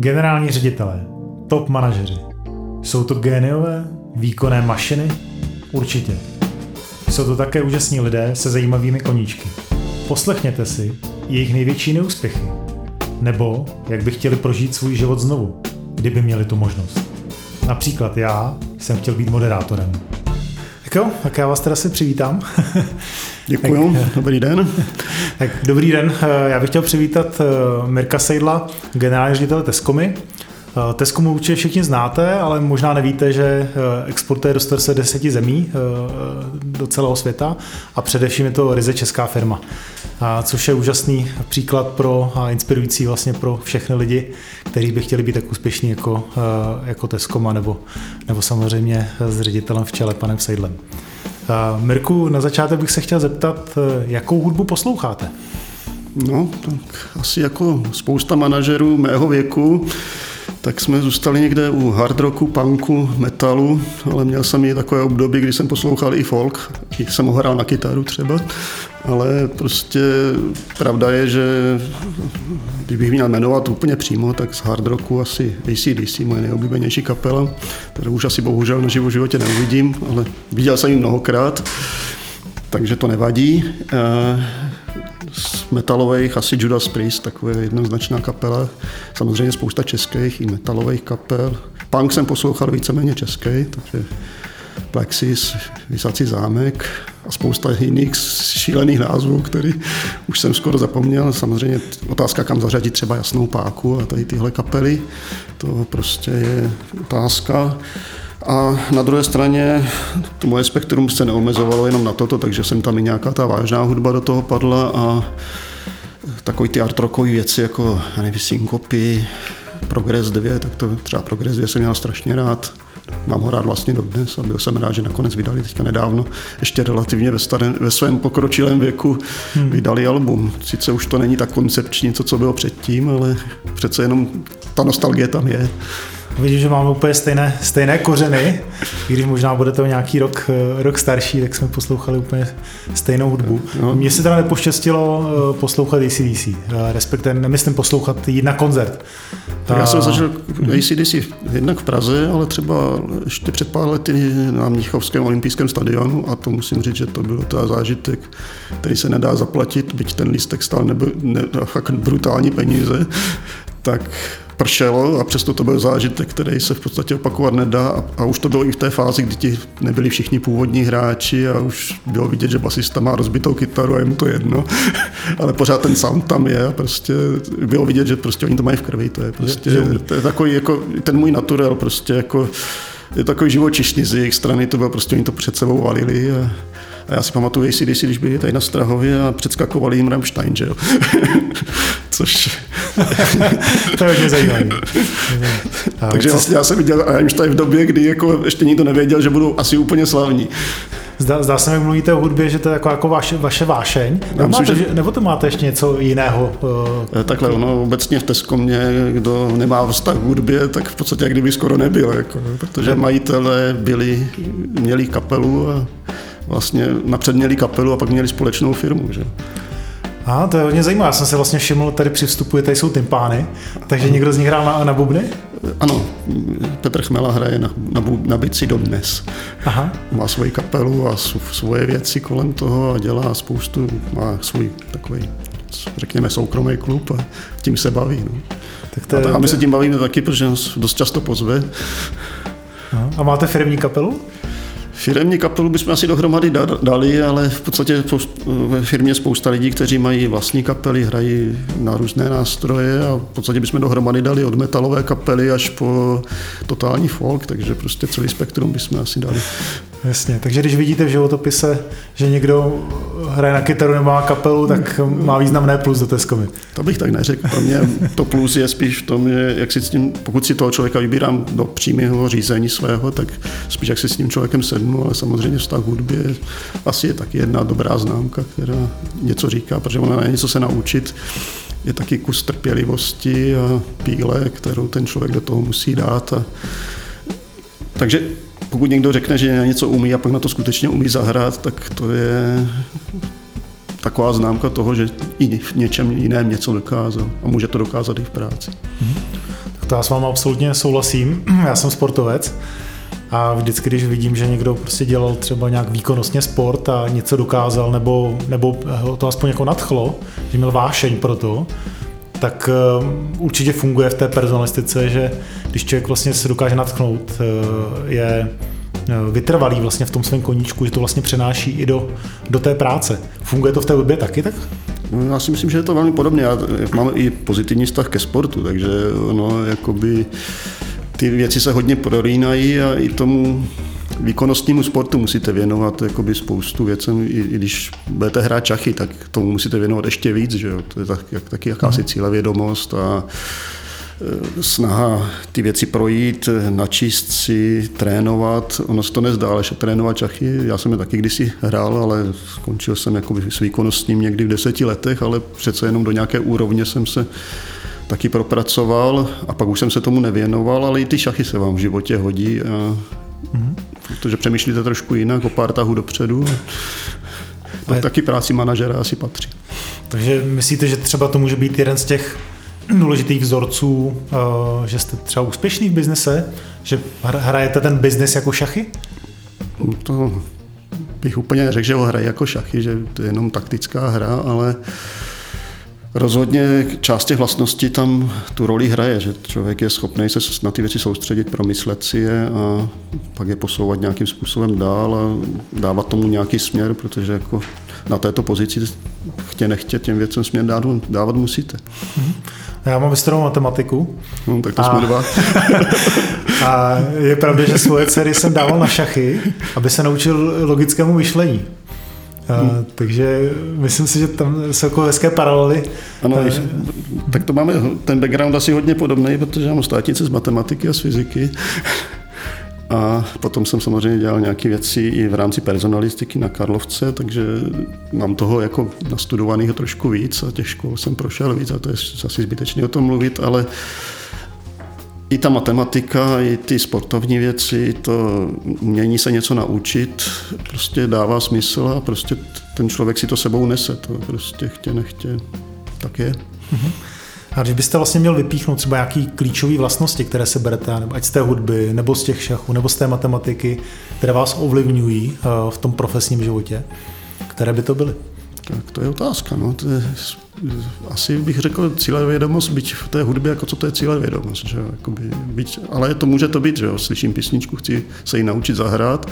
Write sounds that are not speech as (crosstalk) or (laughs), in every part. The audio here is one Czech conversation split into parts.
Generální ředitelé, top manažeři. Jsou to géniové, výkonné mašiny? Určitě. Jsou to také úžasní lidé se zajímavými koníčky. Poslechněte si jejich největší neúspěchy. Nebo jak by chtěli prožít svůj život znovu, kdyby měli tu možnost. Například já jsem chtěl být moderátorem. Tak jo, tak já vás teda si přivítám. (laughs) Děkuji, dobrý den. Tak dobrý den, já bych chtěl přivítat eh, Mirka Sejdla, generální ředitel Teskomy. Eh, Tesco určitě všichni znáte, ale možná nevíte, že eh, exportuje do 110 zemí do celého světa a především je to ryze česká firma. Což je úžasný příklad pro a inspirující vlastně pro všechny lidi, kteří by chtěli být tak úspěšní jako, jako Tescoma nebo, nebo samozřejmě s ředitelem v čele, panem Sejdlem. Mirku, na začátek bych se chtěl zeptat, jakou hudbu posloucháte? No, tak asi jako spousta manažerů mého věku, tak jsme zůstali někde u hard rocku, punku, metalu, ale měl jsem i takové období, kdy jsem poslouchal i folk, i jsem ho hrál na kytaru třeba, ale prostě pravda je, že kdybych měl jmenovat úplně přímo, tak z hard rocku asi ACDC, moje nejoblíbenější kapela, kterou už asi bohužel na živo životě neuvidím, ale viděl jsem ji mnohokrát, takže to nevadí. Z metalových asi Judas Priest, takové jednoznačná kapela. Samozřejmě spousta českých i metalových kapel. Punk jsem poslouchal víceméně český, takže Plexis, Vysací zámek a spousta jiných šílených názvů, který už jsem skoro zapomněl. Samozřejmě otázka, kam zařadit třeba jasnou páku a tady tyhle kapely, to prostě je otázka. A na druhé straně to moje spektrum se neomezovalo jenom na toto, takže jsem tam i nějaká ta vážná hudba do toho padla a takový ty art rockové věci, jako, já nevím, Syncopy, Progress 2, tak to třeba Progress 2 jsem měl strašně rád. Mám ho rád vlastně dodnes a byl jsem rád, že nakonec vydali teďka nedávno, ještě relativně ve, starém, ve svém pokročilém věku hmm. vydali album. Sice už to není tak koncepční, co, co bylo předtím, ale přece jenom ta nostalgie tam je. Vidím, že máme úplně stejné, stejné kořeny, i když možná budete o nějaký rok, eh, rok starší, tak jsme poslouchali úplně stejnou hudbu. No. Mně se teda nepoštěstilo eh, poslouchat ACDC, eh, respektive nemyslím poslouchat jít na koncert. Tak já jsem zažil ACDC jednak v Praze, ale třeba ještě před pár lety na Mnichovském olympijském stadionu a to musím říct, že to byl teda zážitek, který se nedá zaplatit, byť ten lístek stál nebo, ne, fakt brutální peníze, tak pršelo a přesto to byl zážitek, který se v podstatě opakovat nedá. A, a už to bylo i v té fázi, kdy ti nebyli všichni původní hráči a už bylo vidět, že basista má rozbitou kytaru a je mu to jedno, (laughs) ale pořád ten sound tam je a prostě bylo vidět, že prostě oni to mají v krvi, to je prostě, to je takový jako ten můj naturel prostě jako je takový živočišný z jejich strany, to bylo prostě, oni to před sebou valili a, a já si pamatuju ACDC, když byli tady na Strahově a předskakovali jim Rammstein, že jo. (laughs) Což... to je hodně zajímavé. (laughs) Takže vlastně já jsem viděl Rammstein v době, kdy jako ještě nikdo nevěděl, že budou asi úplně slavní. Zdá, zdá se mi, jak mluvíte o hudbě, že to je jako, jako vaše, vaše vášeň. Nebo, myslím, máte, že... nebo to máte ještě něco jiného? Uh, Takhle, ono obecně v Teskomě, kdo nemá vztah k hudbě, tak v podstatě jak kdyby skoro nebyl, jako, protože majitelé byli, měli kapelu a vlastně napřed měli kapelu a pak měli společnou firmu. Že? A to je hodně zajímavé. Já jsem se vlastně všiml, tady při vstupu tady jsou tympány, takže ano. někdo z nich hrál na, na bubny? Ano, Petr Chmela hraje na, na, na bici dodnes. Aha. Má svoji kapelu a svoje věci kolem toho a dělá spoustu, má svůj takový, řekněme, soukromý klub a tím se baví. No. Tak to je, a, a my se tím bavíme taky, protože nás dost často pozve. Aha. A máte firmní kapelu? Firemní kapelu bychom asi dohromady dali, ale v podstatě ve firmě spousta lidí, kteří mají vlastní kapely, hrají na různé nástroje a v podstatě bychom dohromady dali od metalové kapely až po totální folk, takže prostě celý spektrum bychom asi dali. Jasně, takže když vidíte v životopise, že někdo hraje na kytaru nebo má kapelu, tak má významné plus do Tescomy. To bych tak neřekl. Pro mě to plus je spíš v tom, že jak si s tím, pokud si toho člověka vybírám do přímého řízení svého, tak spíš jak si s tím člověkem sednu, ale samozřejmě vztah hudbě asi je taky jedna dobrá známka, která něco říká, protože ona na něco se naučit je taky kus trpělivosti a píle, kterou ten člověk do toho musí dát. A... Takže pokud někdo řekne, že něco umí a pak na to skutečně umí zahrát, tak to je taková známka toho, že i v něčem jiném něco dokázal a může to dokázat i v práci. Mm-hmm to já s vámi absolutně souhlasím. (clears throat) Já jsem sportovec a vždycky, když vidím, že někdo prostě dělal třeba nějak výkonnostně sport a něco dokázal, nebo, nebo to aspoň jako nadchlo, že měl vášeň pro to, tak eh, určitě funguje v té personalistice, že když člověk vlastně se dokáže natchnout, eh, je eh, vytrvalý vlastně v tom svém koníčku, že to vlastně přenáší i do, do té práce. Funguje to v té době taky tak? No, já si myslím, že je to velmi podobné. Já mám i pozitivní vztah ke sportu, takže ono jakoby ty věci se hodně prolínají a i tomu výkonnostnímu sportu musíte věnovat jakoby spoustu věcem, i, i když budete hrát čachy, tak tomu musíte věnovat ještě víc, že jo? to je tak, jak, taky jakási mhm. cílevědomost a e, snaha ty věci projít, načíst si, trénovat. Ono se to nezdá, ale že trénovat čachy, já jsem je taky kdysi hrál, ale skončil jsem jakoby s výkonnostním někdy v deseti letech, ale přece jenom do nějaké úrovně jsem se taky propracoval a pak už jsem se tomu nevěnoval, ale i ty šachy se vám v životě hodí. A, mm-hmm. Protože přemýšlíte trošku jinak, o pár tahů dopředu. A je... taky práci manažera asi patří. Takže myslíte, že třeba to může být jeden z těch důležitých vzorců, eh, že jste třeba úspěšný v biznise, že hrajete ten biznis jako šachy? To bych úplně řekl, že ho hraje jako šachy, že to je jenom taktická hra, ale Rozhodně část těch vlastností tam tu roli hraje, že člověk je schopný se na ty věci soustředit, promyslet si je a pak je posouvat nějakým způsobem dál a dávat tomu nějaký směr, protože jako na této pozici chtě nechtě těm věcem směr dávat, dávat musíte. Já mám vystudovanou matematiku. No, tak to a... jsme dva. (laughs) a je pravda, že svoje dcery jsem dával na šachy, aby se naučil logickému myšlení. Hmm. takže myslím si, že tam jsou jako hezké paralely. Ano, uh, tak to máme ten background asi hodně podobný, protože mám státnice z matematiky a z fyziky. A potom jsem samozřejmě dělal nějaké věci i v rámci personalistiky na Karlovce, takže mám toho jako nastudovaného trošku víc a těch škol jsem prošel víc a to je asi zbytečné o tom mluvit, ale i ta matematika, i ty sportovní věci, to umění se něco naučit, prostě dává smysl a prostě ten člověk si to sebou nese, to prostě chtě nechtě, tak je. Mm-hmm. A když byste vlastně měl vypíchnout třeba nějaký klíčové vlastnosti, které se berete, ať z té hudby, nebo z těch šachů, nebo z té matematiky, které vás ovlivňují eh, v tom profesním životě, které by to byly? Tak to je otázka. No. To je, asi bych řekl cílevědomost, byť v té hudbě, jako co to je cílevědomost. Že? Jakoby, byť, ale to může to být, že jo? slyším písničku, chci se ji naučit zahrát,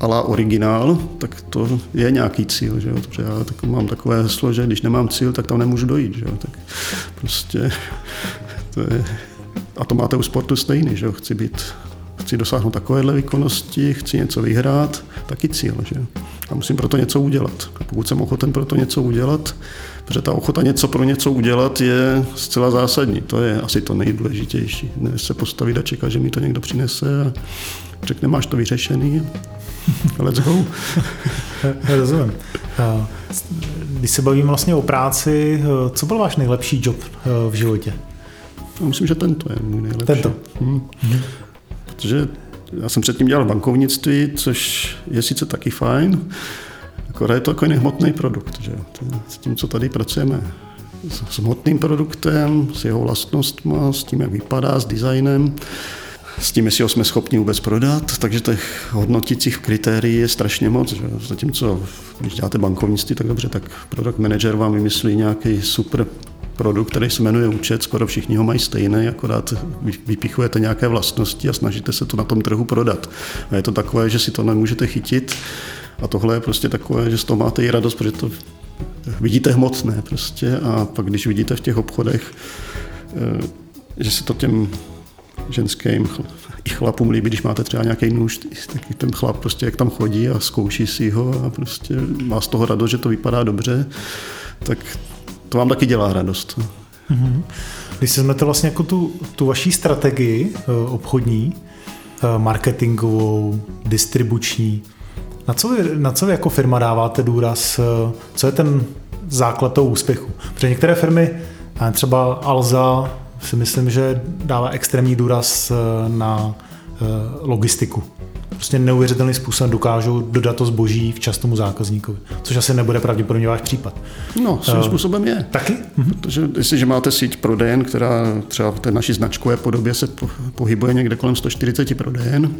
ale originál, tak to je nějaký cíl, že jo? Protože já tak mám takové heslo, že když nemám cíl, tak tam nemůžu dojít, že jo? Tak prostě to je, a to máte u sportu stejný, že jo? Chci být chci dosáhnout takovéhle výkonnosti, chci něco vyhrát, taky cíl. Že? A musím pro to něco udělat. A pokud jsem ochoten pro to něco udělat, protože ta ochota něco pro něco udělat je zcela zásadní. To je asi to nejdůležitější. Ne se postavit a čekat, že mi to někdo přinese a řekne, máš to vyřešený. (laughs) Let's go. (laughs) Rozumím. Když se bavíme vlastně o práci, co byl váš nejlepší job v životě? Myslím, že tento je můj nejlepší. Tento. Hmm. hmm protože já jsem předtím dělal bankovnictví, což je sice taky fajn, akorát je to jako nehmotný produkt. Že? S tím, co tady pracujeme s hmotným produktem, s jeho vlastnostmi, s tím, jak vypadá, s designem, s tím, jestli ho jsme schopni vůbec prodat, takže těch hodnotících kritérií je strašně moc. Že? Zatímco, když děláte bankovnictví, tak dobře, tak product manager vám vymyslí nějaký super produkt, který se jmenuje účet, skoro všichni ho mají stejný, akorát vypichujete nějaké vlastnosti a snažíte se to na tom trhu prodat. A je to takové, že si to nemůžete chytit a tohle je prostě takové, že z toho máte i radost, protože to vidíte hmotné prostě a pak když vidíte v těch obchodech, eh, že se to těm ženským i chlapům líbí, když máte třeba nějaký nůž, tak ten chlap prostě jak tam chodí a zkouší si ho a prostě má z toho radost, že to vypadá dobře, tak to vám taky dělá radost. Mm-hmm. Když si vezmete vlastně jako tu, tu vaší strategii eh, obchodní, eh, marketingovou, distribuční, na co, vy, na co vy jako firma dáváte důraz? Eh, co je ten základ toho úspěchu? Protože některé firmy, třeba Alza, si myslím, že dává extrémní důraz na logistiku. prostě neuvěřitelným způsobem dokážou dodat to zboží včas tomu zákazníkovi, což asi nebude pravděpodobně váš případ. No, svým uh, způsobem je. Taky? Protože jestliže máte síť prodejen, která třeba v té naší značkové podobě se pohybuje někde kolem 140 prodejen,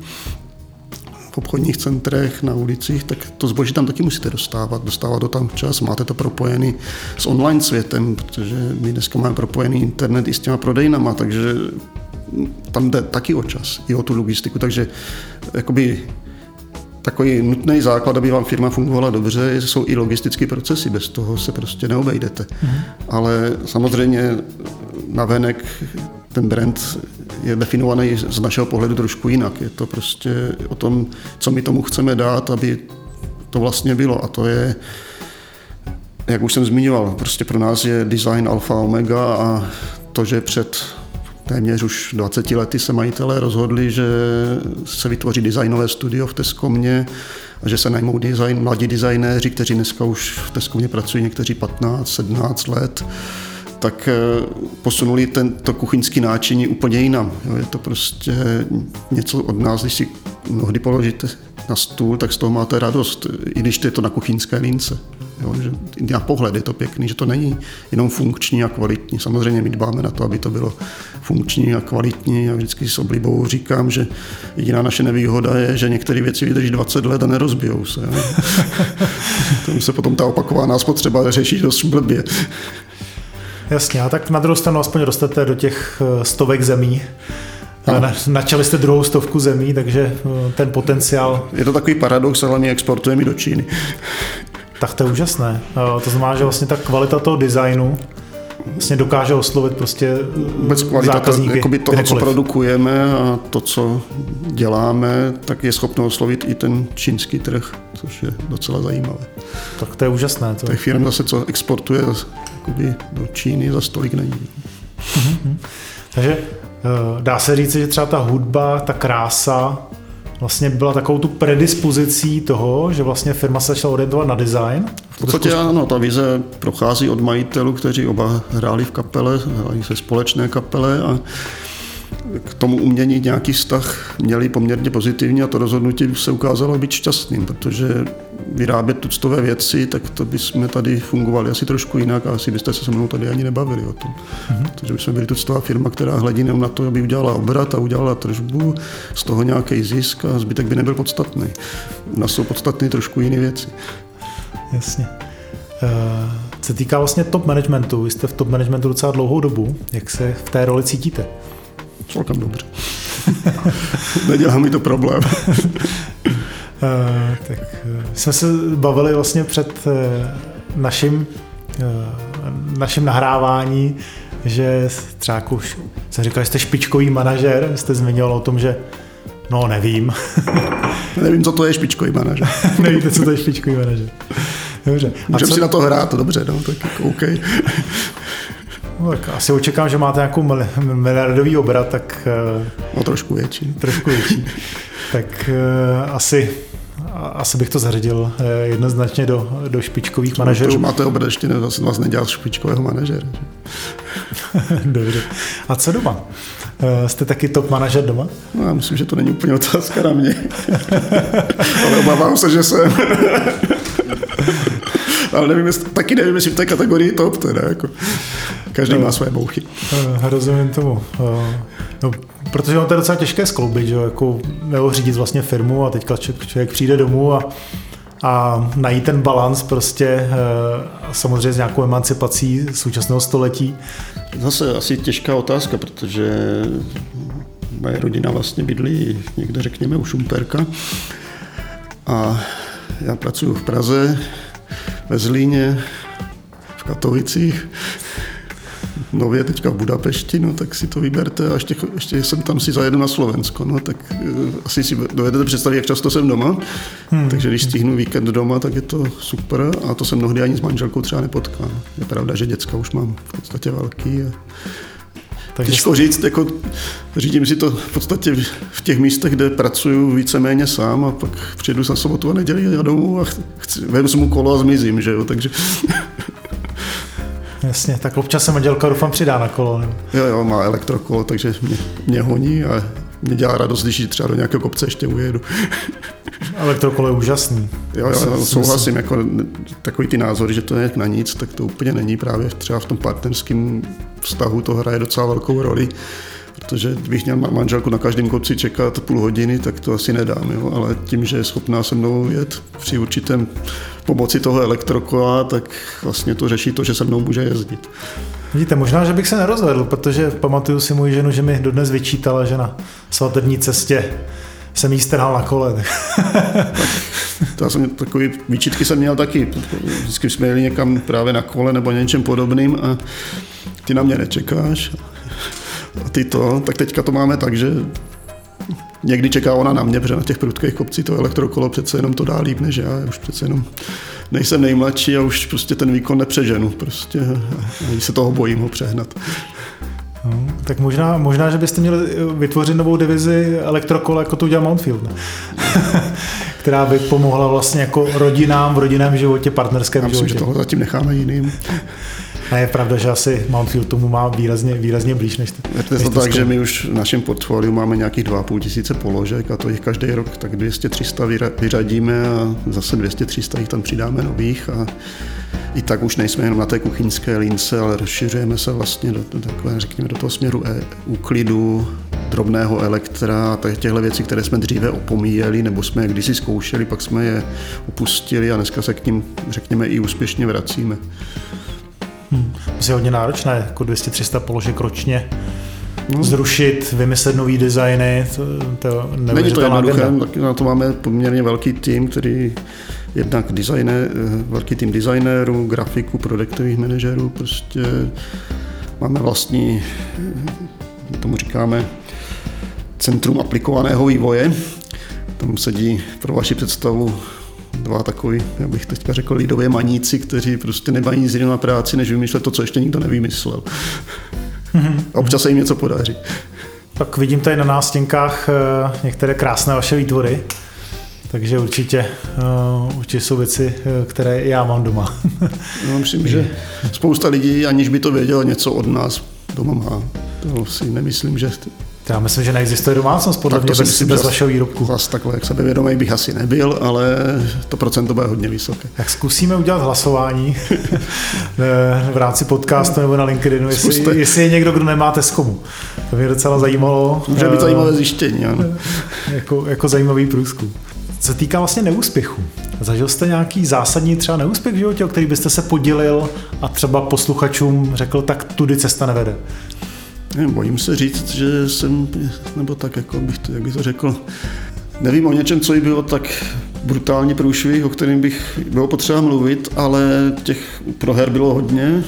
v obchodních centrech, na ulicích, tak to zboží tam taky musíte dostávat. Dostávat to tam včas, máte to propojený s online světem, protože my dneska máme propojený internet i s těma prodejnama, takže tam jde taky o čas, i o tu logistiku, takže jakoby takový nutný základ, aby vám firma fungovala dobře, jsou i logistické procesy, bez toho se prostě neobejdete. Mm-hmm. Ale samozřejmě navenek ten brand je definovaný z našeho pohledu trošku jinak. Je to prostě o tom, co my tomu chceme dát, aby to vlastně bylo. A to je, jak už jsem zmiňoval, prostě pro nás je design alfa omega a to, že před téměř už 20 lety se majitelé rozhodli, že se vytvoří designové studio v Teskomě a že se najmou design, mladí designéři, kteří dneska už v Teskomě pracují někteří 15, 17 let, tak eh, posunuli tento kuchyňský náčiní úplně jinam. Je to prostě něco od nás, když si mnohdy položíte na stůl, tak z toho máte radost, i když je to na kuchyňské lince. Jo, že na pohled je to pěkný, že to není jenom funkční a kvalitní. Samozřejmě my dbáme na to, aby to bylo funkční a kvalitní. Já vždycky s oblibou říkám, že jediná naše nevýhoda je, že některé věci vydrží 20 let a nerozbijou se. (laughs) Tam se potom ta opakovaná spotřeba řeší dost blbě. Jasně, a tak na druhou stranu aspoň rostete do těch eh, stovek zemí. Na, načali jste druhou stovku zemí, takže eh, ten potenciál... Je to takový paradox, ale my exportujeme do Číny. Tak to je úžasné. Eh, to znamená, že vlastně ta kvalita toho designu vlastně dokáže oslovit prostě Vůbec kvalita, zákazníky. To, toho, co produkujeme a to, co děláme, tak je schopno oslovit i ten čínský trh, což je docela zajímavé. Tak to je úžasné. To... Těch firm zase, co exportuje do Číny, za stolik není. Mm-hmm. Takže eh, dá se říct, že třeba ta hudba, ta krása vlastně byla takovou tu predispozicí toho, že vlastně firma se začala orientovat na design. V podstatě ano, ta vize prochází od majitelů, kteří oba hráli v kapele, hráli se společné kapele a k tomu umění nějaký vztah měli poměrně pozitivní a to rozhodnutí se ukázalo být šťastným, protože vyrábět tuctové věci, tak to bychom tady fungovali asi trošku jinak a asi byste se se mnou tady ani nebavili o tom. Mm-hmm. Protože bychom byli tuctová firma, která hledí jenom na to, aby udělala obrat a udělala tržbu, z toho nějaký zisk a zbytek by nebyl podstatný. U nás jsou podstatné trošku jiné věci. Jasně. Uh, co se týká vlastně top managementu, vy jste v top managementu docela dlouhou dobu. Jak se v té roli cítíte? Celkem dobře. (laughs) Nedělá mi to problém. (laughs) Uh, tak uh, jsme se bavili vlastně před uh, naším, naším nahrávání, že třeba jako už jsem říkal, že jste špičkový manažer, jste zmiňoval o tom, že no nevím. (laughs) nevím, co to je špičkový manažer. (laughs) Nevíte, co to je špičkový manažer. Dobře. Můžeme co... si na to hrát, dobře, no, tak jako OK. No, tak asi očekám, že máte nějakou miliardový obrat, tak... No trošku větší. Trošku větší. (laughs) tak asi asi bych to zařadil eh, jednoznačně do, do špičkových manažerů. Protože máte obrat, ještě zase vás nedělal špičkového manažera. (laughs) Dobře. A co doma? Eh, jste taky top manažer doma? No, já myslím, že to není úplně otázka na mě. (laughs) Ale obávám se, že jsem. Ale nevím, jestli, taky nevím, jestli v té kategorii top teda, jako. Každý má své mouchy. Eh, rozumím tomu. No, protože on to je docela těžké skloubit, že jako nebo řídit vlastně firmu a teďka člověk přijde domů a, a najít ten balans prostě eh, samozřejmě s nějakou emancipací současného století. Zase asi těžká otázka, protože moje rodina vlastně bydlí někde, řekněme, u Šumperka a já pracuji v Praze, ve Zlíně, v Katovicích nově teďka v Budapešti, no tak si to vyberte a ještě, ještě jsem tam si zajedu na Slovensko, no tak uh, asi si dovedete představit, jak často jsem doma, hmm. takže když stihnu víkend doma, tak je to super a to se mnohdy ani s manželkou třeba nepotká. Je pravda, že děcka už mám v podstatě velký a takže Těžko říct, jako řídím si to v podstatě v těch místech, kde pracuju víceméně sám a pak přijedu na sobotu a neděli a domů a chci, vem mu kolo a zmizím, že jo, takže (laughs) Jasně, tak občas se manželka doufám přidá na kolo. Ne? Jo, jo, má elektrokolo, takže mě, mě honí a mě dělá radost, když třeba do nějakého kopce ještě ujedu. (laughs) Elektrokolo je úžasný. Jo, jo, souhlasím, jako takový ty názory, že to je na nic, tak to úplně není právě třeba v tom partnerském vztahu to hraje docela velkou roli protože kdybych měl manželku na každém kopci čekat půl hodiny, tak to asi nedám, jo? ale tím, že je schopná se mnou jet při určitém pomoci toho elektrokola, tak vlastně to řeší to, že se mnou může jezdit. Vidíte, možná, že bych se nerozvedl, protože pamatuju si moji ženu, že mi dodnes vyčítala, že na svatební cestě jsem jí strhal na kole. (laughs) to jsem, takový výčitky jsem měl taky. Vždycky jsme jeli někam právě na kole nebo něčem podobným a ty na mě nečekáš a ty to, tak teďka to máme tak, že někdy čeká ona na mě, protože na těch prudkých kopcích to elektrokolo přece jenom to dá líp než já. já už přece jenom nejsem nejmladší a už prostě ten výkon nepřeženu. Prostě a se toho bojím ho přehnat. No, tak možná, možná, že byste měli vytvořit novou divizi elektrokol, jako to udělal Mountfield, ne? (laughs) která by pomohla vlastně jako rodinám v rodinném životě, partnerském Já myslím, životě. že toho zatím necháme jiným. A je pravda, že asi Mountfield tomu má výrazně, výrazně blíž než, než to tak, že my už v našem portfoliu máme nějakých 2,5 tisíce položek a to jich každý rok tak 200-300 vyřadíme a zase 200-300 jich tam přidáme nových a i tak už nejsme jenom na té kuchyňské lince, ale rozšiřujeme se vlastně do, do takové, řekněme, do toho směru e, úklidu, drobného elektra a těchto věcí, které jsme dříve opomíjeli nebo jsme je kdysi zkoušeli, pak jsme je opustili a dneska se k ním, řekněme, i úspěšně vracíme. Hmm. To je hodně náročné, jako 200-300 položek ročně. Hmm. Zrušit, vymyslet nový designy, to, to Není to jednoduché, na to máme poměrně velký tým, který jednak designer, velký tým designérů, grafiků, produktových manažerů, prostě máme vlastní, tomu říkáme, centrum aplikovaného vývoje. Tam sedí pro vaši představu dva takový, já bych teďka řekl, lidové maníci, kteří prostě nemají nic jiného na práci, než vymýšlet to, co ještě nikdo nevymyslel. Mm-hmm. Občas se jim něco podaří. Tak vidím tady na nástěnkách eh, některé krásné vaše výtvory. Takže určitě, uh, určitě jsou věci, eh, které já mám doma. no, myslím, že spousta lidí, aniž by to vědělo, něco od nás doma má. To si nemyslím, že já myslím, že neexistuje domácnost podle tak mě bez, myslím, bez vašeho výrobku. Zas takhle, jak sebevědomý bych asi nebyl, ale to procento bude hodně vysoké. Tak zkusíme udělat hlasování (laughs) v rámci podcastu nebo na LinkedInu, jestli, jestli je někdo, kdo nemá Teskomu. To mě docela zajímalo. Může být zajímavé zjištění, ano. (laughs) jako, jako zajímavý průzkum. Co se týká vlastně neúspěchu, zažil jste nějaký zásadní třeba neúspěch v životě, o který byste se podělil a třeba posluchačům řekl, tak tudy cesta nevede? Nevím, bojím se říct, že jsem, nebo tak, jako bych to, jak bych to řekl, nevím o něčem, co by bylo tak brutální průšvih, o kterém bych bylo potřeba mluvit, ale těch proher bylo hodně.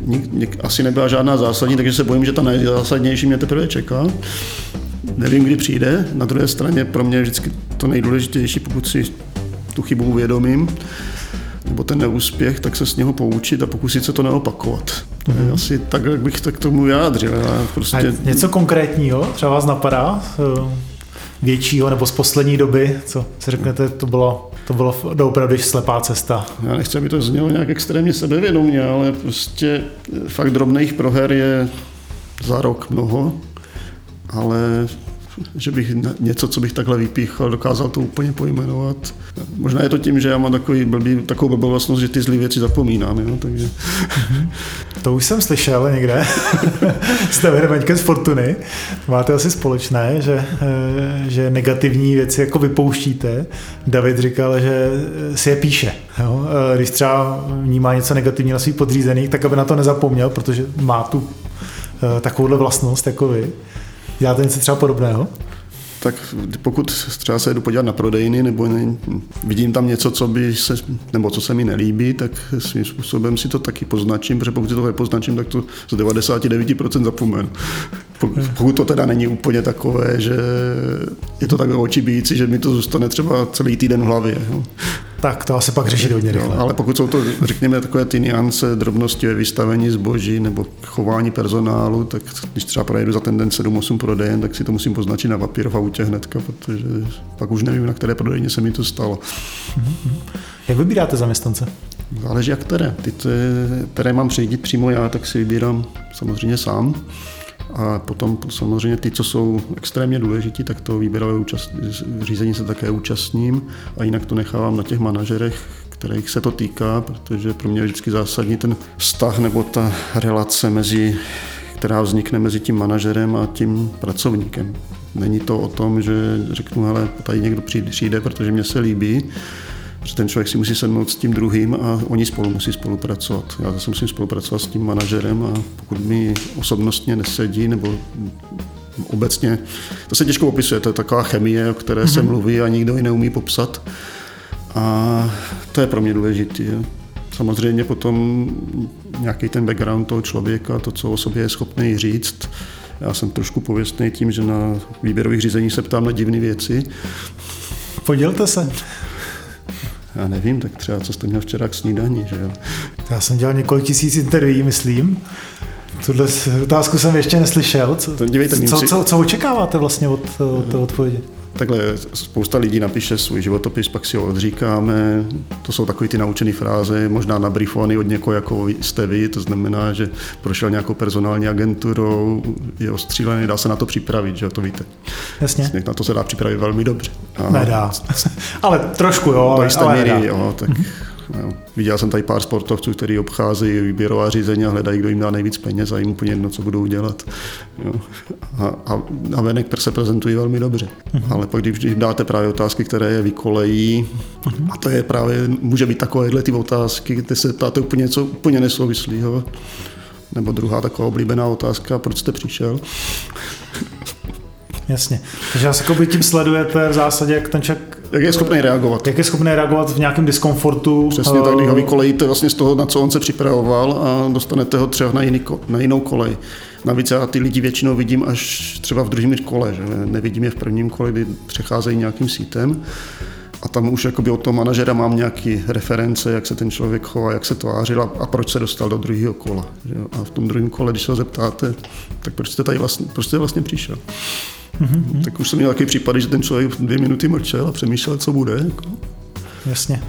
Nik, nik, asi nebyla žádná zásadní, takže se bojím, že ta nejzásadnější mě teprve čeká. Nevím, kdy přijde. Na druhé straně pro mě je vždycky to nejdůležitější, pokud si tu chybu uvědomím, nebo ten neúspěch, tak se z něho poučit a pokusit se to neopakovat. To je mm-hmm. asi tak, jak bych to k tomu vyjádřil. Prostě... A něco konkrétního třeba vás napadá? Eh, většího nebo z poslední doby, co si řeknete, to bylo, to bylo opravdu slepá cesta. Já nechci, aby to znělo nějak extrémně sebevědomě, ale prostě fakt drobných proher je za rok mnoho, ale že bych něco, co bych takhle vypíchal, dokázal to úplně pojmenovat. Možná je to tím, že já mám takový blbý, takovou blbou vlastnost, že ty zlý věci zapomínám. Jo? Takže... To už jsem slyšel někde. (laughs) Jste vyhrmeňkem z Fortuny. Máte asi společné, že, eh, že negativní věci jako vypouštíte. David říkal, že si je píše. Jo? Eh, když třeba vnímá něco negativního na svých podřízených, tak aby na to nezapomněl, protože má tu eh, takovouhle vlastnost jako vy. Děláte něco třeba podobného? tak pokud třeba se jdu podívat na prodejny nebo ne, vidím tam něco, co by se, nebo co se mi nelíbí, tak svým způsobem si to taky poznačím, protože pokud si to poznačím, tak to z 99% zapomenu. Pokud to teda není úplně takové, že je to takové očibící, že mi to zůstane třeba celý týden v hlavě. Jo. Tak to asi pak řešit hodně rychle. ale pokud jsou to, řekněme, takové ty niance, drobnosti ve vystavení zboží nebo chování personálu, tak když třeba projedu za ten den 7-8 prodejen, tak si to musím poznačit na papír v autě hnedka, protože pak už nevím, na které prodejně se mi to stalo. Jak vybíráte zaměstnance? Záleží jak které. Ty, které mám přijíždět přímo já, tak si vybírám samozřejmě sám A potom samozřejmě ty, co jsou extrémně důležití, tak to výběrové účast, řízení se také účastním a jinak to nechávám na těch manažerech, kterých se to týká, protože pro mě je vždycky zásadní ten vztah nebo ta relace mezi která vznikne mezi tím manažerem a tím pracovníkem. Není to o tom, že řeknu, hele, tady někdo přijde, protože mě se líbí, že ten člověk si musí sednout s tím druhým a oni spolu musí spolupracovat. Já zase musím spolupracovat s tím manažerem a pokud mi osobnostně nesedí nebo obecně, to se těžko opisuje, to je taková chemie, o které mm-hmm. se mhm. mluví a nikdo ji neumí popsat. A to je pro mě důležité. Samozřejmě potom nějaký ten background toho člověka, to, co o sobě je schopný říct. Já jsem trošku pověstný tím, že na výběrových řízení se ptám na divné věci. Podělte se. Já nevím, tak třeba co jste měl včera k snídaní, že jo? Já jsem dělal několik tisíc interví, myslím. Tuhle otázku jsem ještě neslyšel. Co, to co, co, co očekáváte vlastně od, od té odpovědi? Takhle spousta lidí napíše svůj životopis, pak si ho odříkáme. To jsou takové ty naučené fráze, možná nabrifované od někoho, jako jste vy. To znamená, že prošel nějakou personální agenturou, je ostřílený, dá se na to připravit, že to víte. Jasně. Na to se dá připravit velmi dobře. A nedá. (laughs) ale trošku jo, ale, ale míry, jo, tak mm-hmm Jo. Viděl jsem tady pár sportovců, kteří obcházejí výběrová řízení a hledají, kdo jim dá nejvíc peněz a jim úplně jedno, co budou dělat. Jo. A, a, a venek se prezentují velmi dobře. Uh-huh. Ale pak, když jim dáte právě otázky, které je vykolejí, uh-huh. a to je právě, může být takovéhle ty otázky, kde se ptáte úplně něco úplně nesouvislého. Nebo druhá taková oblíbená otázka, proč jste přišel? Jasně. Takže asi tím sledujete v zásadě, jak ten člověk jak je schopný reagovat. Jak je schopný reagovat v nějakém diskomfortu. Přesně tak, když ho vykolejíte vlastně z toho, na co on se připravoval a dostanete ho třeba na, jiný, na jinou kolej. Navíc já ty lidi většinou vidím až třeba v druhém kole, že nevidím je v prvním kole, kdy přecházejí nějakým sítem. A tam už jakoby od toho manažera mám nějaké reference, jak se ten člověk chová, jak se tvářil a, a proč se dostal do druhého kola. Že? A v tom druhém kole, když se ho zeptáte, tak proč jste tady vlastně, proč jste vlastně přišel? Mm-hmm. Tak už jsem měl takový případy, že ten člověk dvě minuty mlčel a přemýšlel, co bude. Jako. Jasně.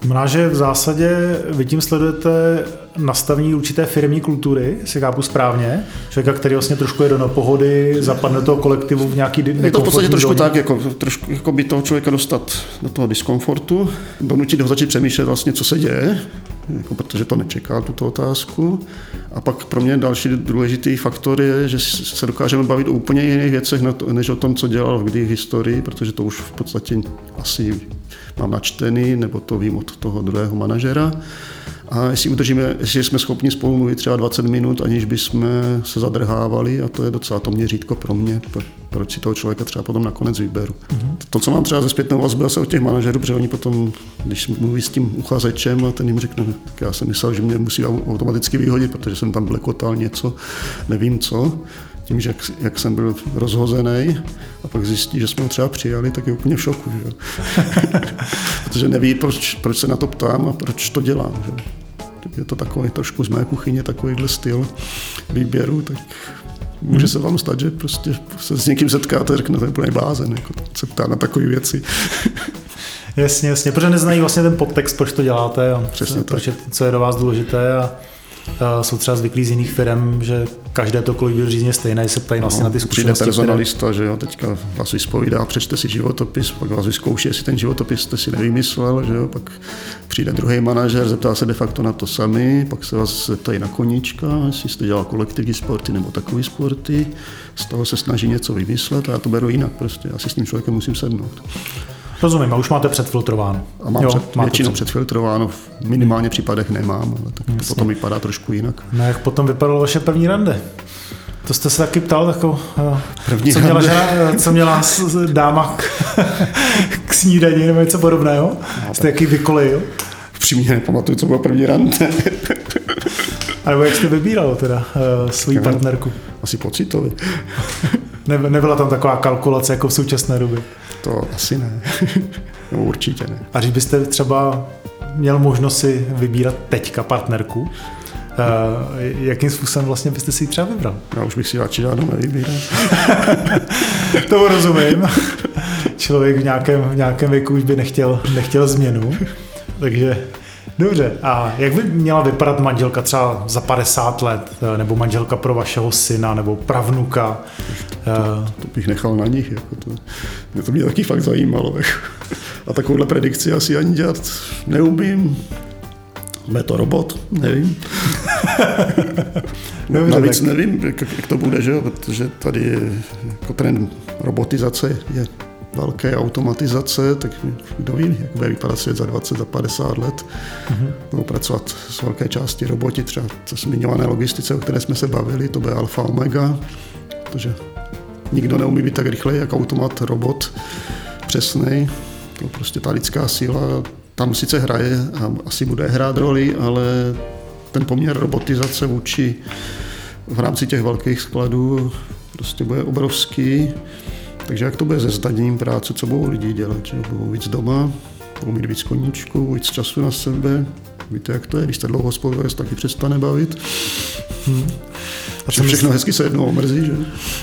Znamená, že v zásadě vy tím sledujete nastavení určité firmní kultury, si chápu správně, člověka, který vlastně trošku je do pohody, zapadne toho kolektivu v nějaký Je to v podstatě trošku zóně. tak, jako, trošku, jako by toho člověka dostat do toho diskomfortu, donutit ho začít přemýšlet vlastně, co se děje, jako protože to nečeká, tuto otázku. A pak pro mě další důležitý faktor je, že se dokážeme bavit o úplně jiných věcech, než o tom, co dělal kdy v historii, protože to už v podstatě asi mám načtený, nebo to vím od toho druhého manažera. A jestli udržíme, jestli jsme schopni spolu mluvit třeba 20 minut, aniž bychom se zadrhávali, a to je docela to měřítko pro mě, proč si toho člověka třeba potom nakonec vyberu. Mm-hmm. To, co mám třeba ze zpětnou vazbu se od těch manažerů, protože oni potom, když mluví s tím uchazečem a ten jim řekne, tak já jsem myslel, že mě musí automaticky vyhodit, protože jsem tam blekotal něco, nevím co, tím, že jak, jak jsem byl rozhozený a pak zjistí, že jsme ho třeba přijali, tak je úplně v šoku. Že? (laughs) Protože neví, proč, proč se na to ptám a proč to dělám. Že? Je to takový trošku z mé kuchyně, takovýhle styl výběru, tak může se vám stát, že prostě se s někým setkáte a řeknete úplný blázen, jako se ptá na takové věci. Jasně, jasně, protože neznají vlastně ten podtext, proč to děláte a Přesně proč je, co je do vás důležité a jsou třeba zvyklí z jiných firm, že každé to kolik řízně stejné, se ptají vlastně na ty zkušenosti. Přijde personalista, které... že jo, teďka vás vyspovídá, přečte si životopis, pak vás vyzkouší, jestli ten životopis jste si nevymyslel, že jo, pak přijde druhý manažer, zeptá se de facto na to sami, pak se vás zeptají na koníčka, jestli jste dělal kolektivní sporty nebo takový sporty, z toho se snaží něco vymyslet a já to beru jinak prostě, já si s tím člověkem musím sednout. Rozumím, a už máte předfiltrováno. A mám jo, před, většinou před... předfiltrováno, v minimálně případech nemám, ale tak to potom vypadá trošku jinak. No jak potom vypadalo vaše první rande? To jste se taky ptal, takovou, eh, První co, měla žena, eh, co měla dáma k, (laughs) k snídaní nebo něco podobného? No, jste jaký vykolejil? Přímě nepamatuju, co bylo první rande. (laughs) A nebo jak jste vybíral teda uh, svou partnerku? Asi pocitově. Ne, nebyla tam taková kalkulace jako v současné době? To asi ne. (laughs) no, určitě ne. A když byste třeba měl možnost si vybírat teďka partnerku, uh, jakým způsobem vlastně byste si ji třeba vybral? Já už bych si radši žádnou nevybíral. to rozumím. Člověk v nějakém, v nějakém věku už by nechtěl, nechtěl změnu. Takže Dobře, a jak by měla vypadat manželka třeba za 50 let, eh, nebo manželka pro vašeho syna, nebo pravnuka? To, to bych nechal na nich. Jako to, mě to mě taky fakt zajímalo. (laughs) Jako. A takovouhle predikci asi ani dělat neumím. Bude to robot? Nevím. (laughs) Dobře, Navíc tak... nevím, jak, to bude, že? protože tady jako trend robotizace je velké automatizace, tak kdo ví, jak bude vypadat svět za 20, za 50 let. Mm-hmm. Budou pracovat s velké části roboti, třeba co zmiňované logistice, o které jsme se bavili, to bude alfa omega, protože nikdo neumí být tak rychle, jak automat, robot, přesný. To prostě ta lidská síla tam sice hraje a asi bude hrát roli, ale ten poměr robotizace vůči v rámci těch velkých skladů prostě bude obrovský. Takže jak to bude se zdaněním práce, co budou lidi dělat? Že? Budou víc doma, budou mít víc koníčku, víc času na sebe. Víte, jak to je, když jste dlouho spolu, taky přestane bavit. Hmm. A co všechno hezky se jednou omrzí, že?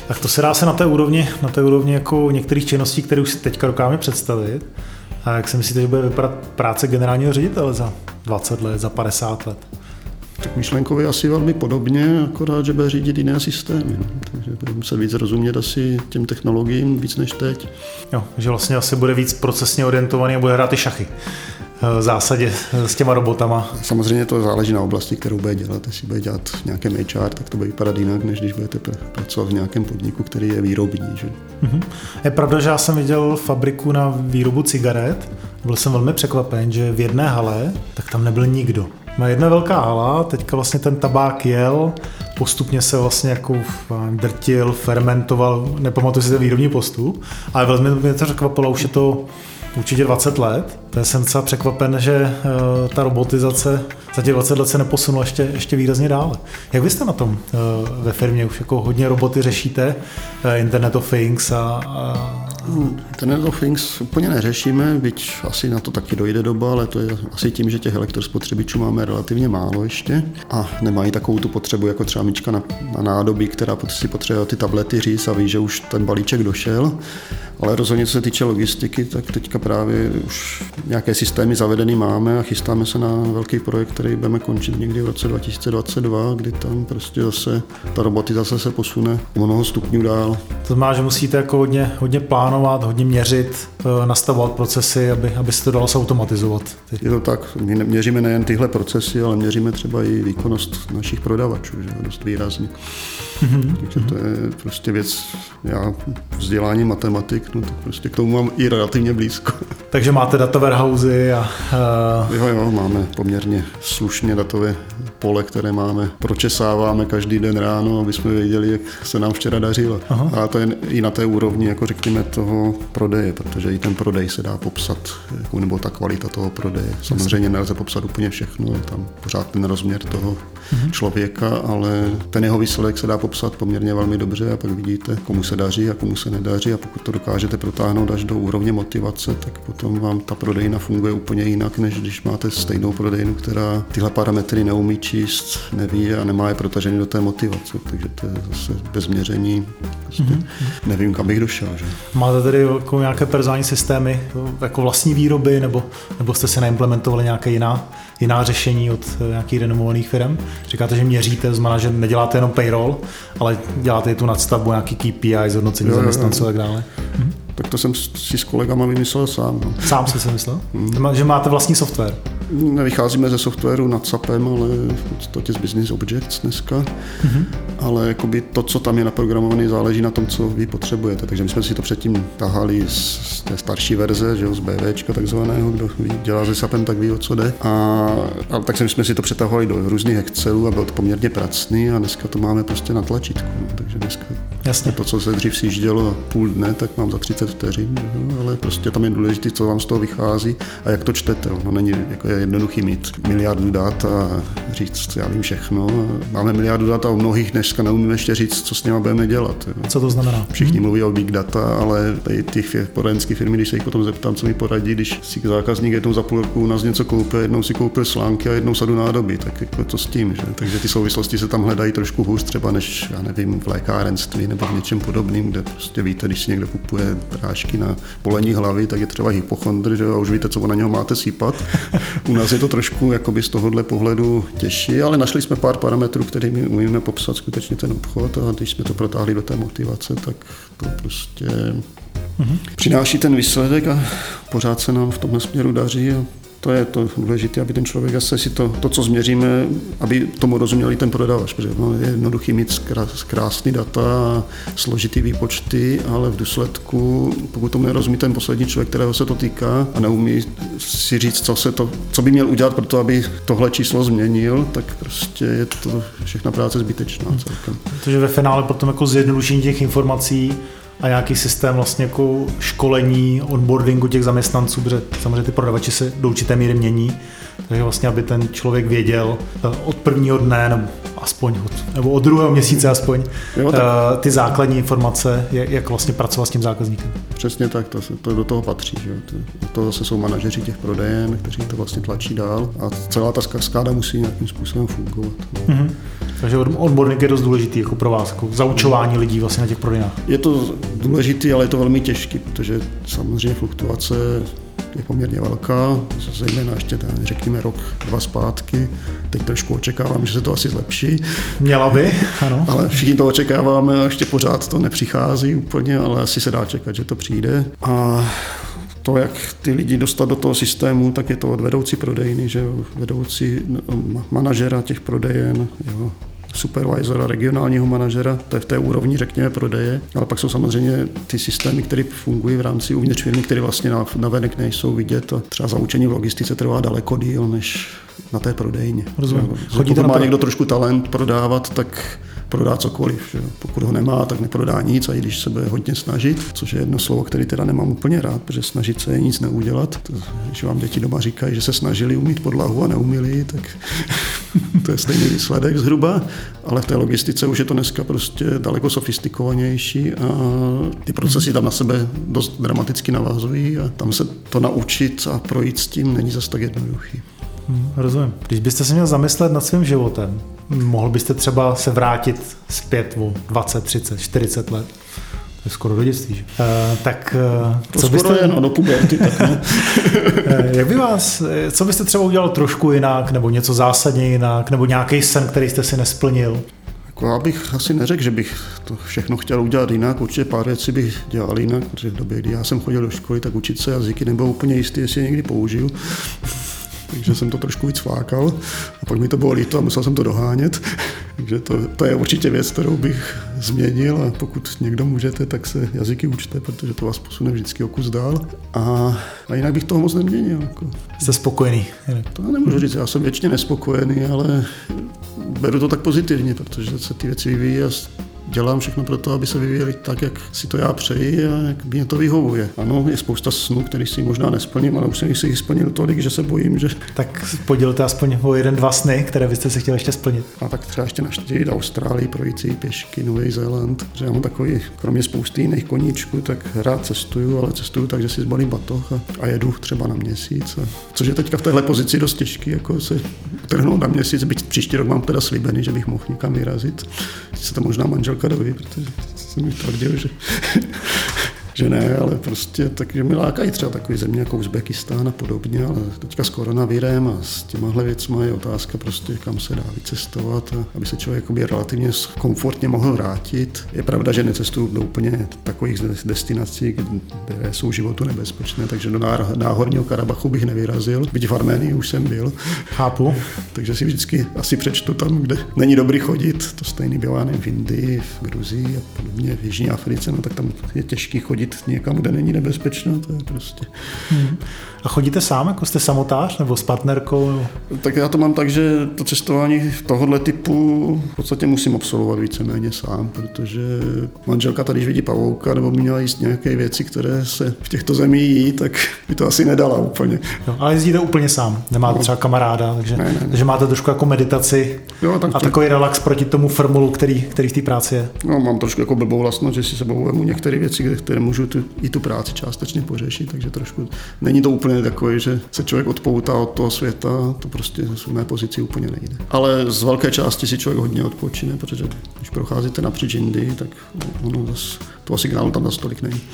Tak to se dá se na té úrovni, na té úrovni jako některých činností, které už si teďka dokáme představit. A jak si myslíte, že bude vypadat práce generálního ředitele za 20 let, za 50 let? Tak myšlenkově asi velmi podobně, akorát, že bude řídit jiné systémy. No. Takže bude muset víc rozumět asi těm technologiím víc než teď. Jo, že vlastně asi bude víc procesně orientovaný a bude hrát ty šachy v zásadě s těma robotama. Samozřejmě to záleží na oblasti, kterou bude dělat. Jestli bude dělat v nějakém HR, tak to bude vypadat jinak, než když budete pracovat v nějakém podniku, který je výrobní. Že? Mm-hmm. Je pravda, že já jsem viděl fabriku na výrobu cigaret. Byl jsem velmi překvapen, že v jedné hale, tak tam nebyl nikdo. Má jedna velká hala, teďka vlastně ten tabák jel, postupně se vlastně jako drtil, fermentoval, nepamatuji si ten výrobní postup, ale velmi mě to překvapilo, už je to určitě 20 let. To jsem docela překvapen, že uh, ta robotizace za těch 20 let se neposunula ještě, ještě výrazně dále. Jak vy jste na tom uh, ve firmě? Už jako hodně roboty řešíte, Internet of Things a, a Internet of Things úplně neřešíme, byť asi na to taky dojde doba, ale to je asi tím, že těch elektrospotřebičů máme relativně málo ještě a nemají takovou tu potřebu jako třeba myčka na, na nádobí, která si potřebuje ty tablety říct a ví, že už ten balíček došel. Ale rozhodně, co se týče logistiky, tak teďka právě už nějaké systémy zavedeny máme a chystáme se na velký projekt, který budeme končit někdy v roce 2022, kdy tam prostě zase ta robotizace se posune o mnoho stupňů dál. To znamená, že musíte jako hodně, hodně plánovat, hodně měřit, eh, nastavovat procesy, aby, aby se to dalo automatizovat. Je to tak, my měříme nejen tyhle procesy, ale měříme třeba i výkonnost našich prodavačů, že dost výrazně. Mm-hmm. Takže to je prostě věc, já vzdělání matematik, no tak prostě k tomu mám i relativně blízko. (laughs) Takže máte data warehousey a... Uh... Jo, jo, máme poměrně slušně datové pole, které máme, pročesáváme každý den ráno, aby jsme věděli, jak se nám včera dařilo. Aha. A to je i na té úrovni, jako řekněme, toho prodeje, protože i ten prodej se dá popsat, jako, nebo ta kvalita toho prodeje. Samozřejmě nelze popsat úplně všechno, je tam pořád ten rozměr toho mhm. člověka, ale ten jeho výsledek se dá popsat poměrně velmi dobře a pak vidíte, komu se daří a komu se nedaří a pokud to dokážete protáhnout až do úrovně motivace, tak potom vám ta prodejna funguje úplně jinak, než když máte stejnou prodejnu, která tyhle parametry neumí číst, neví a nemá je protažený do té motivace, takže to je zase bez měření. Prostě mm-hmm. Nevím, kam bych došel. Že? Máte tedy jako nějaké personální systémy, jako vlastní výroby, nebo, nebo jste si naimplementovali nějaké jiná, jiná řešení od nějakých renomovaných firm? Říkáte, že měříte, znamená, že neděláte jenom payroll, ale děláte i tu nadstavbu, nějaký KPI, zhodnocení zaměstnanců a tak dále. Tak to jsem si s kolegama vymyslel sám. No. Sám jsi si myslel? Hmm. Že máte vlastní software? Nevycházíme ze softwaru nad SAPem, ale v podstatě z Business Objects dneska. Mm-hmm. Ale jakoby to, co tam je naprogramované, záleží na tom, co vy potřebujete. Takže my jsme si to předtím tahali z té starší verze, že jo, z BVčka takzvaného, kdo dělá se SAPem, tak ví, o co jde. A, a tak jsme si to přetahovali do různých Excelů a bylo to poměrně pracný a dneska to máme prostě na tlačítku. No. Takže dneska Jasně. to, co se dřív si dělo půl dne, tak mám za 30 vteřin, ale prostě tam je důležité, co vám z toho vychází a jak to čtete. No není jako je jednoduchý mít miliardu dat a říct, já vím všechno. Máme miliardu dat a u mnohých dneska neumíme ještě říct, co s nimi budeme dělat. Co to znamená? Všichni hmm. mluví o big data, ale tady těch poradenské firmy, když se jich potom zeptám, co mi poradí, když si zákazník jednou za půl roku u nás něco koupil, jednou si koupil slánky a jednou sadu nádobí, tak jako to s tím. Že? Takže ty souvislosti se tam hledají trošku hůř třeba než, já nevím, v lékárenství nebo v něčem podobným, kde prostě víte, když si někdo kupuje prášky na polení hlavy, tak je třeba hypochondr, že a už víte, co na něho máte sípat. U nás je to trošku jakoby z tohohle pohledu těžší, ale našli jsme pár parametrů, kterými umíme popsat skutečně ten obchod a když jsme to protáhli do té motivace, tak to prostě mm-hmm. přináší ten výsledek a pořád se nám v tomhle směru daří a to je to důležité, aby ten člověk asi si to, to, co změříme, aby tomu rozuměli ten prodavač, protože no, je jednoduchý mít krásný data, složitý výpočty, ale v důsledku, pokud tomu nerozumí ten poslední člověk, kterého se to týká a neumí si říct, co, se to, co by měl udělat pro to, aby tohle číslo změnil, tak prostě je to všechna práce zbytečná celkem. Takže ve finále potom jako zjednodušení těch informací a nějaký systém vlastně jako školení, onboardingu těch zaměstnanců, protože samozřejmě ty prodavači se do určité míry mění, takže vlastně, aby ten člověk věděl eh, od prvního dne, nebo aspoň od, nebo od druhého měsíce aspoň, jo, tak. Eh, ty základní informace, jak vlastně pracovat s tím zákazníkem. Přesně tak, to, to do toho patří. Že? To, to zase jsou manažeři těch prodejen, kteří to vlastně tlačí dál a celá ta skáda musí nějakým způsobem fungovat. No. Mm-hmm. Takže odborník je dost důležitý jako pro vás, jako zaučování lidí vlastně na těch prodejnách. Je to důležitý, ale je to velmi těžký, protože samozřejmě fluktuace je poměrně velká, zejména ještě ten, řekněme rok, dva zpátky. Teď trošku očekávám, že se to asi zlepší. Měla by, ano. Ale všichni to očekáváme a ještě pořád to nepřichází úplně, ale asi se dá čekat, že to přijde. A to, jak ty lidi dostat do toho systému, tak je to od vedoucí prodejny, že jo, vedoucí no, manažera těch prodejen, jo, supervisora, regionálního manažera, to je v té úrovni, řekněme, prodeje, ale pak jsou samozřejmě ty systémy, které fungují v rámci uvnitř firmy, které vlastně na, na venek nejsou vidět a třeba zaučení v logistice trvá daleko díl než na té prodejně. Rozumím. Chodíte má někdo trošku talent prodávat, tak prodá cokoliv. Že? Pokud ho nemá, tak neprodá nic a i když se bude hodně snažit, což je jedno slovo, který teda nemám úplně rád, protože snažit se je nic neudělat. To, když vám děti doma říkají, že se snažili umít podlahu a neumili, tak (laughs) to je stejný výsledek zhruba, ale v té logistice už je to dneska prostě daleko sofistikovanější a ty procesy tam na sebe dost dramaticky navazují a tam se to naučit a projít s tím není zas tak jednoduchý. Hmm, rozumím. Když byste se měl zamyslet nad svým životem, mohl byste třeba se vrátit zpět o 20, 30, 40 let? To je skoro do dětství, že? Uh, tak uh, to co byste... jen do puberty, tak no. (laughs) Jak by vás, co byste třeba udělal trošku jinak, nebo něco zásadně jinak, nebo nějaký sen, který jste si nesplnil? Jako já bych asi neřekl, že bych to všechno chtěl udělat jinak. Určitě pár věcí bych dělal jinak, protože v době, kdy já jsem chodil do školy, tak učit se jazyky nebylo úplně jistý, jestli je někdy použiju takže jsem to trošku víc flákal a pak mi to bylo líto a musel jsem to dohánět. (laughs) takže to, to je určitě věc, kterou bych změnil a pokud někdo můžete, tak se jazyky učte, protože to vás posune vždycky o kus dál. A, a jinak bych toho moc neměnil. Jako. Jste spokojený? To nemůžu říct, já jsem většině nespokojený, ale beru to tak pozitivně, protože se ty věci vyvíjí a dělám všechno pro to, aby se vyvíjeli tak, jak si to já přeji a jak mě to vyhovuje. Ano, je spousta snů, který si možná nesplním, ale už jsem si jich splnil tolik, že se bojím, že... Tak podělte aspoň o jeden, dva sny, které byste si chtěli ještě splnit. A tak třeba ještě naštívit Austrálii, projít si pěšky, Nový Zéland, že já mám takový, kromě spousty jiných koníčků, tak rád cestuju, ale cestuju tak, že si zbalím batoh a, a jedu třeba na měsíc. A, což je teďka v téhle pozici dost těžký, jako se trhnout na měsíc, byť příští rok mám teda slíbený, že bych mohl někam vyrazit. Se to možná manžel manželka doví, protože jsem mi tvrdil, že ne, ale prostě takže mi lákají třeba takový země jako Uzbekistán a podobně, ale teďka s koronavirem a s těmahle věcmi je otázka prostě, kam se dá vycestovat, a aby se člověk relativně komfortně mohl vrátit. Je pravda, že necestuju do úplně takových destinací, které jsou životu nebezpečné, takže do náhorního Karabachu bych nevyrazil, byť v Arménii už jsem byl. Chápu. (laughs) takže si vždycky asi přečtu tam, kde není dobrý chodit. To stejný bylo v Indii, v Gruzii a podobně, v Jižní Africe, no tak tam je těžký chodit chodit někam, kde není nebezpečno, to je prostě... Hmm. A chodíte sám, jako jste samotář, nebo s partnerkou? Nebo... Tak já to mám tak, že to cestování tohohle typu v podstatě musím absolvovat víceméně sám, protože manželka tady, když vidí pavouka, nebo měla jíst nějaké věci, které se v těchto zemích jí, tak by to asi nedala úplně. Jo, ale jezdíte úplně sám, nemáte no. třeba kamaráda, takže, ne, ne, ne. takže máte trošku jako meditaci jo, tak a takový relax proti tomu formulu, který, který v té práci je. No, mám trošku jako blbou vlastnost, že si sebou vemu některé věci, které můžu můžu tu, i tu práci částečně pořešit, takže trošku není to úplně takové, že se člověk odpoutá od toho světa, to prostě z mé pozici úplně nejde. Ale z velké části si člověk hodně odpočine, protože když procházíte napříč Indii, tak ono zase toho signálu tam zase tolik není. (laughs)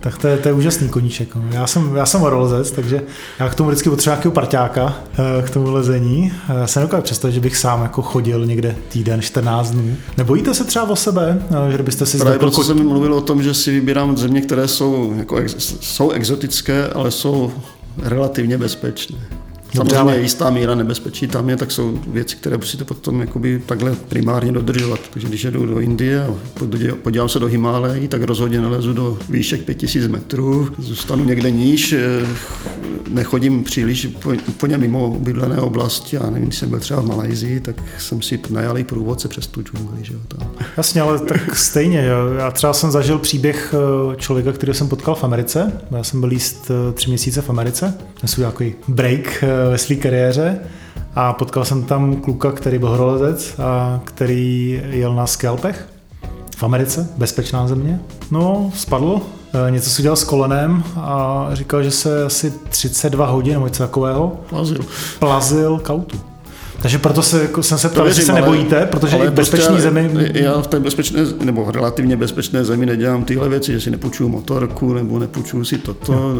Tak to je, to je úžasný koníček. No. Já jsem, já jsem horolezec, takže já k tomu vždycky potřebuji nějakého parťáka eh, k tomu lezení. Eh, já se nedokážu představit, že bych sám jako chodil někde týden, 14 dnů. Nebojíte se třeba o sebe, eh, že byste si Právě proto jsem mluvil o tom, že si vybírám země, které jsou, jako ex, jsou exotické, ale jsou relativně bezpečné. Samozřejmě ale... jistá míra nebezpečí tam je, tak jsou věci, které musíte potom jakoby takhle primárně dodržovat. Takže když jedu do Indie a podívám se do Himálejí, tak rozhodně nelezu do výšek 5000 metrů, zůstanu někde níž, eh, nechodím příliš úplně mimo obydlené oblasti. Já nevím, když jsem byl třeba v Malajzii, tak jsem si najal i průvodce přes tu džungli. Že jo, tam. Jasně, ale tak (laughs) stejně. Já třeba jsem zažil příběh eh, člověka, který jsem potkal v Americe. Já jsem byl jíst eh, tři měsíce v Americe. Já jsem takový break ve své kariéře a potkal jsem tam kluka, který byl horolezec a který jel na skelpech v Americe, bezpečná země. No, spadl, e, něco si dělal s kolenem a říkal, že se asi 32 hodin nebo něco takového plazil, plazil kautu. Takže proto se, jako jsem se ptal, jestli se nebojíte, protože i v bezpečné prostě zemi... Já v té bezpečné, nebo relativně bezpečné zemi nedělám tyhle věci, že si nepůjčuju motorku, nebo nepůjčuju si toto, no.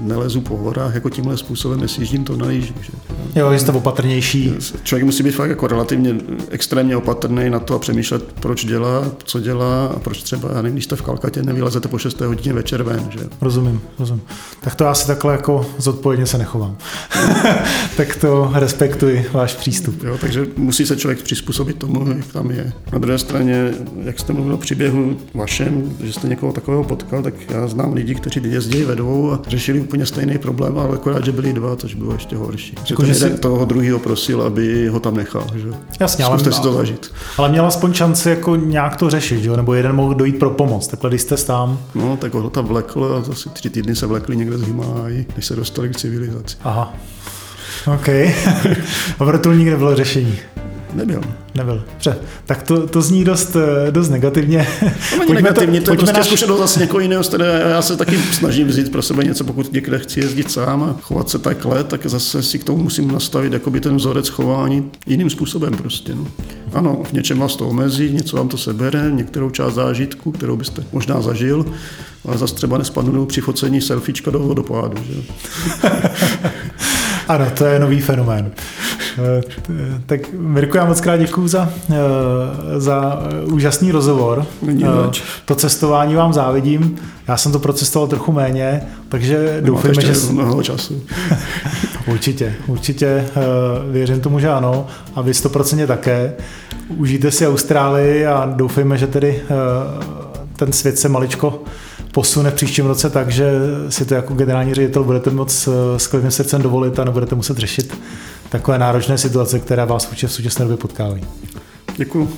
nelezu po horách, jako tímhle způsobem nesjíždím to na líži. Že? Jo, jste opatrnější. Člověk musí být fakt jako relativně extrémně opatrný na to a přemýšlet, proč dělá, co dělá a proč třeba, já nevím, když jste v Kalkatě, nevylezete po 6. hodině večer ven. Že? Rozumím, rozumím. Tak to já si takhle jako zodpovědně se nechovám. (laughs) tak to respektuji váš přístup přístup. Jo, takže musí se člověk přizpůsobit tomu, jak tam je. Na druhé straně, jak jste mluvil o příběhu vašem, že jste někoho takového potkal, tak já znám lidi, kteří jezdí vedou a řešili úplně stejný problém, ale akorát, že byli dva, což bylo ještě horší. Že ten jeden si... toho druhého prosil, aby ho tam nechal. Že? Jasně, Zkuste ale, si to zažít. Ale měl aspoň šanci jako nějak to řešit, že? nebo jeden mohl dojít pro pomoc. Takhle, když jste tam. No, tak ho tam vlekl a asi tři týdny se vlekli někde z Himálají, než se dostali k civilizaci. Aha. OK. (laughs) a vrtulník nebylo řešení. Nebyl. Nebyl. Dobře. Tak to, to zní dost, eh, dost negativně. To není negativně, to, to je prostě naš... zkušenost zase někoho jiného. Já se taky snažím vzít pro sebe něco, pokud někde chci jezdit sám a chovat se takhle, tak zase si k tomu musím nastavit jakoby ten vzorec chování jiným způsobem prostě. No. Ano, v něčem vás to omezí, něco vám to sebere, některou část zážitku, kterou byste možná zažil, ale zase třeba nespadnu při focení selfiečka do vodopádu. Že? (laughs) ano, to je nový fenomén. Eh, tak Mirko, já moc krát děkuju za, eh, za úžasný rozhovor. Eh, to cestování vám závidím. Já jsem to procestoval trochu méně, takže doufám, že... mnoho času. (laughs) určitě, určitě věřím tomu, že ano. A vy 100% také. Užijte si Austrálii a doufejme, že tedy ten svět se maličko posune v příštím roce tak, že si to jako generální ředitel budete moc s klidným srdcem dovolit a nebudete muset řešit takové náročné situace, které vás v současné době potkávají. Děkuji.